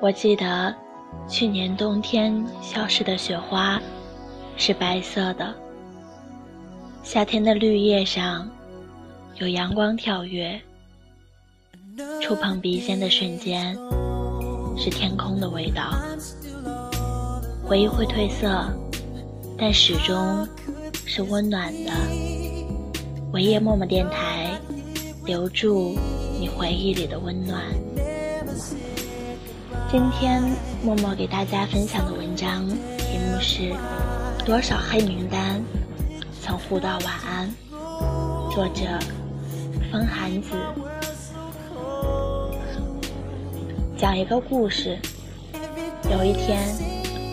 我记得去年冬天消失的雪花是白色的，夏天的绿叶上有阳光跳跃，触碰鼻尖的瞬间是天空的味道。回忆会褪色，但始终是温暖的。唯夜默默电台，留住你回忆里的温暖。今天默默给大家分享的文章题目是《多少黑名单曾互道晚安》，作者风寒子。讲一个故事：有一天，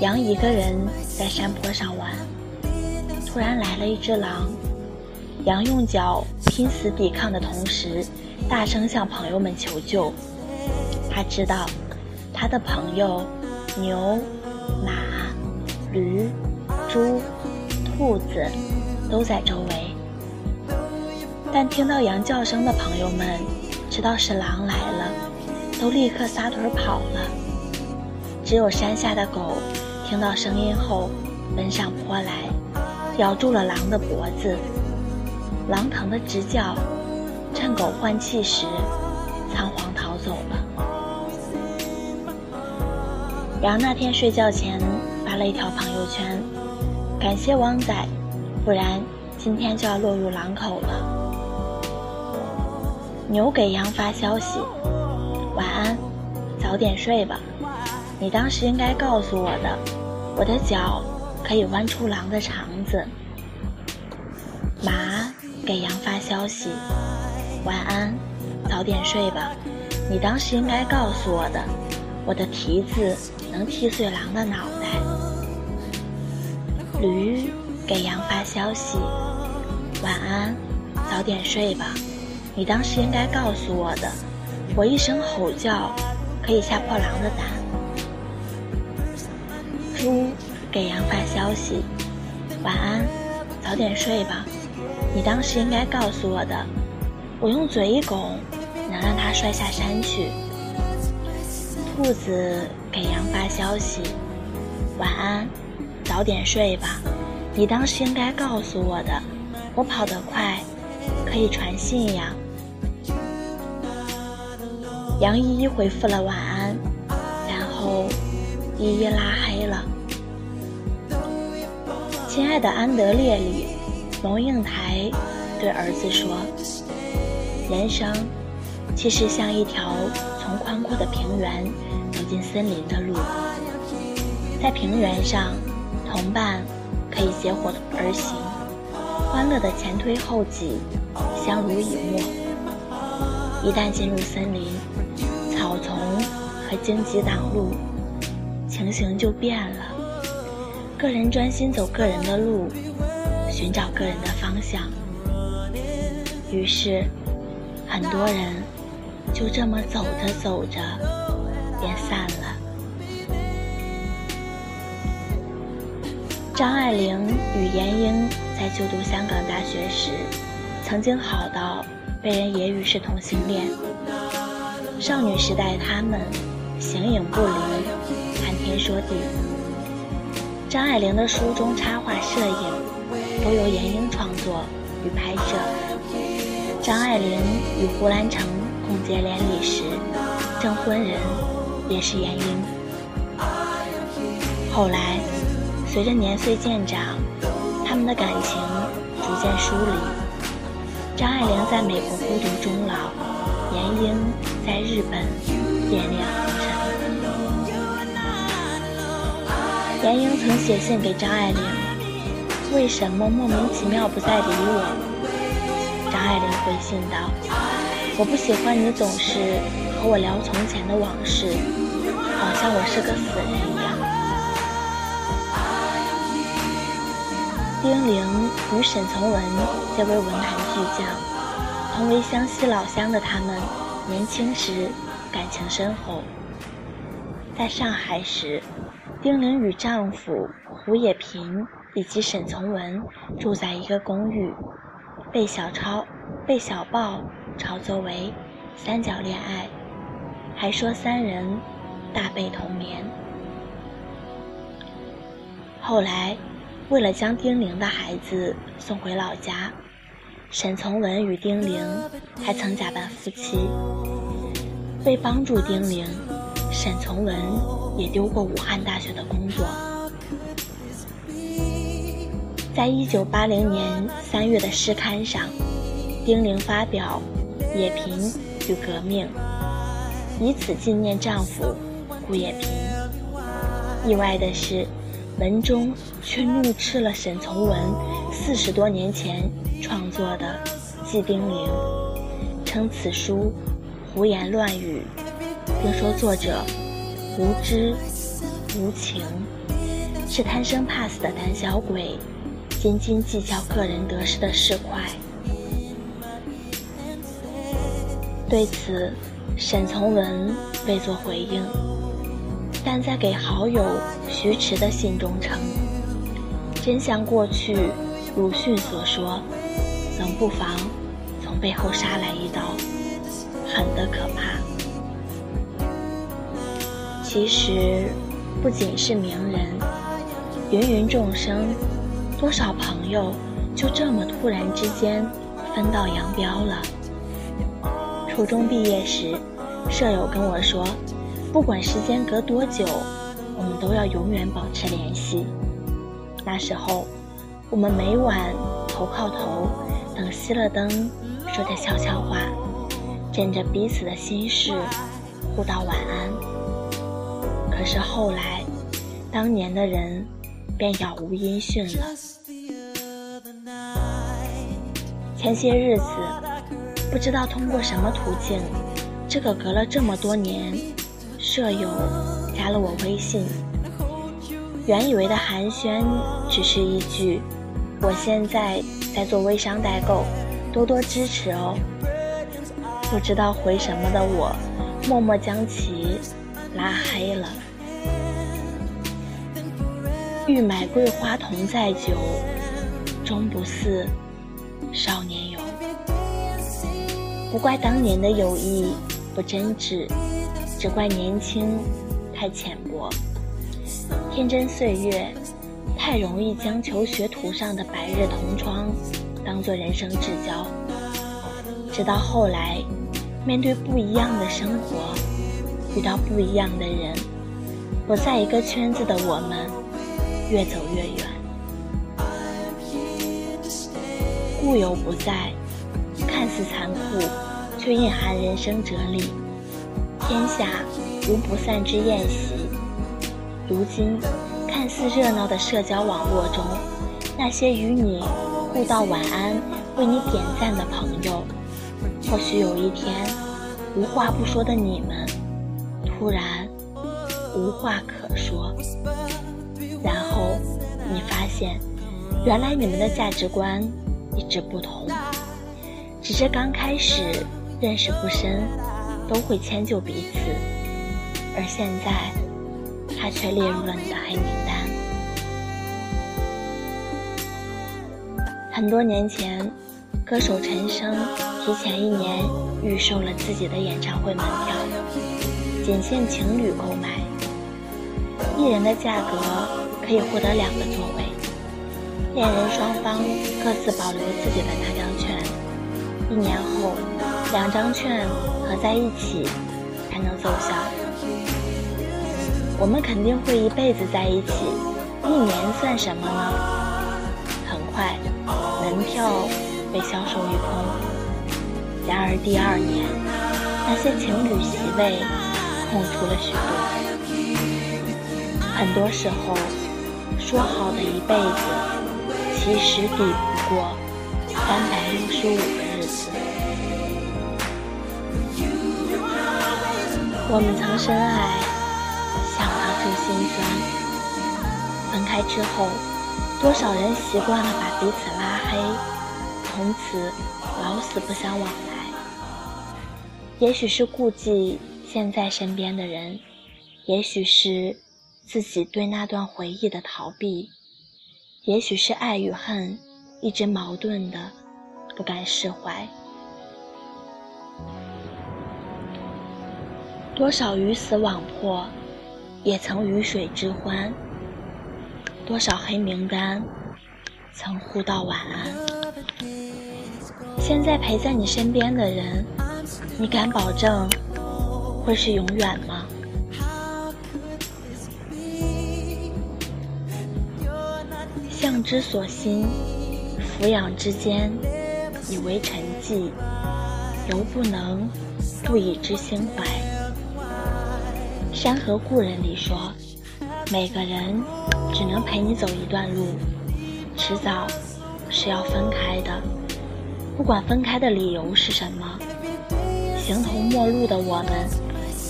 羊一个人在山坡上玩，突然来了一只狼。羊用脚拼死抵抗的同时，大声向朋友们求救。他知道。他的朋友牛、马、驴、猪、兔子都在周围，但听到羊叫声的朋友们知道是狼来了，都立刻撒腿跑了。只有山下的狗听到声音后奔上坡来，咬住了狼的脖子，狼疼得直叫，趁狗换气时羊那天睡觉前发了一条朋友圈，感谢汪仔，不然今天就要落入狼口了。牛给羊发消息：晚安，早点睡吧。你当时应该告诉我的，我的脚可以弯出狼的肠子。马给羊发消息：晚安，早点睡吧。你当时应该告诉我的，我的蹄子。能踢碎狼的脑袋。驴给羊发消息：“晚安，早点睡吧。”你当时应该告诉我的，我一声吼叫可以吓破狼的胆。猪给羊发消息：“晚安，早点睡吧。”你当时应该告诉我的，我用嘴一拱能让它摔下山去。兔子给羊发消息：“晚安，早点睡吧。”你当时应该告诉我的，我跑得快，可以传信呀。杨依依回复了晚安，然后依依拉黑了。亲爱的安德烈里，龙应台对儿子说：“人生其实像一条……”从宽阔的平原进森林的路，在平原上，同伴可以携伙而行，欢乐的前推后挤，相濡以沫。一旦进入森林，草丛和荆棘挡路，情形就变了。个人专心走个人的路，寻找个人的方向。于是，很多人。就这么走着走着，便散了。张爱玲与闫英在就读香港大学时，曾经好到被人揶揄是同性恋。少女时代，他们形影不离，谈天说地。张爱玲的书中插画、摄影都由闫英创作与拍摄。张爱玲与胡兰成。共结连理时，证婚人也是闫英。后来，随着年岁渐长，他们的感情逐渐疏离。张爱玲在美国孤独终老，闫英在日本恋恋红尘。闫英曾写信给张爱玲：“为什么莫名其妙不再理我？”张爱玲回信道。我不喜欢你总是和我聊从前的往事，好像我是个死人一样。丁玲与沈从文皆为文坛巨匠，同为湘西老乡的他们，年轻时感情深厚。在上海时，丁玲与丈夫胡也平以及沈从文住在一个公寓，被小超、被小报。炒作为三角恋爱，还说三人大被同眠。后来，为了将丁玲的孩子送回老家，沈从文与丁玲还曾假扮夫妻。为帮助丁玲，沈从文也丢过武汉大学的工作。在一九八零年三月的诗刊上，丁玲发表《野平与革命》，以此纪念丈夫顾野平。意外的是，文中却怒斥了沈从文四十多年前创作的《祭丁玲》，称此书。胡言乱语，并说作者无知无情，是贪生怕死的胆小鬼，斤斤计较个人得失的市侩。对此，沈从文未作回应，但在给好友徐迟的信中称：“真像过去鲁迅所说，冷不防从背后杀来一刀。”狠得可怕。其实，不仅是名人，芸芸众生，多少朋友就这么突然之间分道扬镳了。初中毕业时，舍友跟我说，不管时间隔多久，我们都要永远保持联系。那时候，我们每晚头靠头，等熄了灯，说着悄悄话。枕着彼此的心事，互道晚安。可是后来，当年的人便杳无音讯了。前些日子，不知道通过什么途径，这个隔了这么多年舍友加了我微信。原以为的寒暄，只是一句“我现在在做微商代购，多多支持哦。”不知道回什么的我，默默将其拉黑了。欲买桂花同载酒，终不似少年游。不怪当年的友谊不真挚，只怪年轻太浅薄。天真岁月，太容易将求学途上的白日同窗当做人生至交。直到后来。面对不一样的生活，遇到不一样的人，不在一个圈子的我们，越走越远。故友不在，看似残酷，却蕴含人生哲理。天下无不散之宴席。如今，看似热闹的社交网络中，那些与你互道晚安、为你点赞的朋友。或许有一天，无话不说的你们突然无话可说，然后你发现，原来你们的价值观一直不同，只是刚开始认识不深，都会迁就彼此，而现在他却列入了你的黑名单。很多年前。歌手陈升提前一年预售了自己的演唱会门票，仅限情侣购买。一人的价格可以获得两个座位，恋人双方各自保留自己的那张。一年后，两张券合在一起才能奏效。我们肯定会一辈子在一起，一年算什么呢？很快，门票。被销售一空。然而第二年，那些情侣席位空出了许多。很多时候，说好的一辈子，其实抵不过三百六十五我们曾深爱，想到最心酸。分开之后，多少人习惯了把彼此拉黑。从此老死不相往来。也许是顾忌现在身边的人，也许是自己对那段回忆的逃避，也许是爱与恨一直矛盾的不敢释怀。多少鱼死网破，也曾鱼水之欢。多少黑名单，曾互道晚安。现在陪在你身边的人，你敢保证会是永远吗？相之所欣，俯仰之间，以为沉寂，犹不能不以之心怀。《山河故人》里说，每个人只能陪你走一段路，迟早是要分开的。不管分开的理由是什么，形同陌路的我们，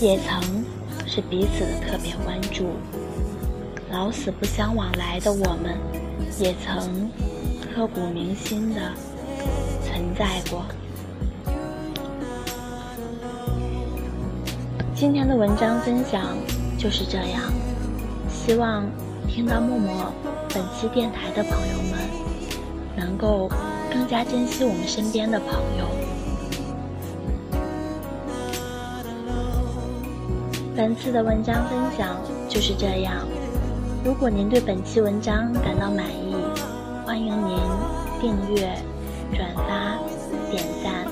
也曾是彼此的特别关注；老死不相往来的我们，也曾刻骨铭心的存在过。今天的文章分享就是这样，希望听到默默本期电台的朋友们能够更加珍惜我们身边的朋友。本次的文章分享就是这样，如果您对本期文章感到满意，欢迎您订阅、转发、点赞，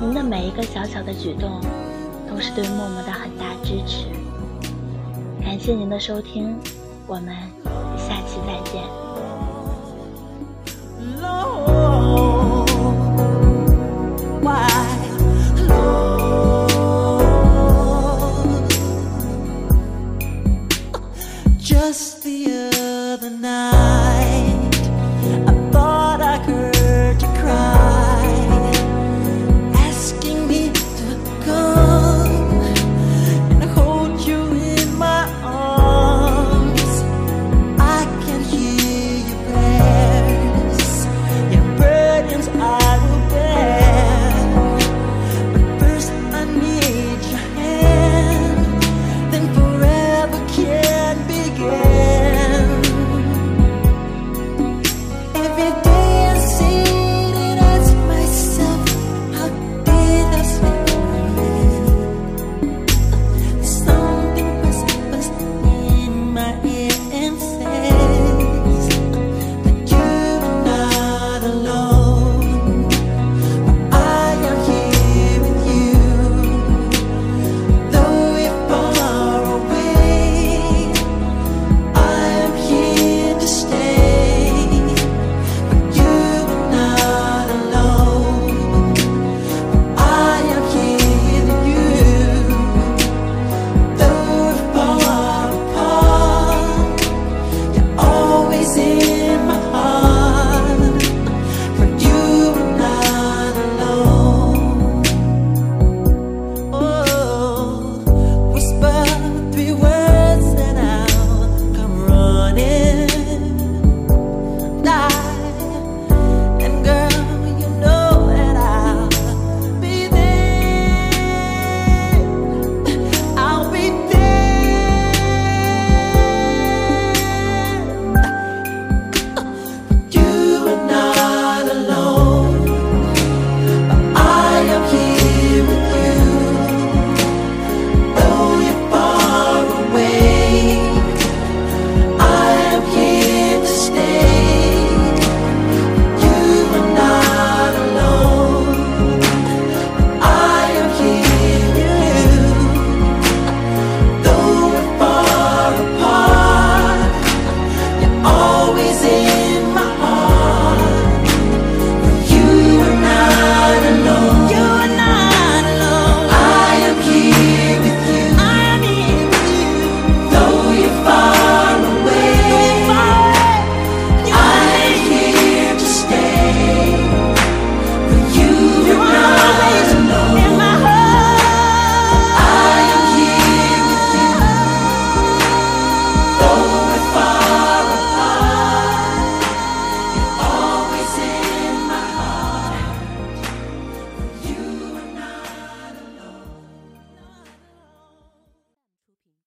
您的每一个小小的举动。都是对默默的很大支持，感谢您的收听，我们下期再见。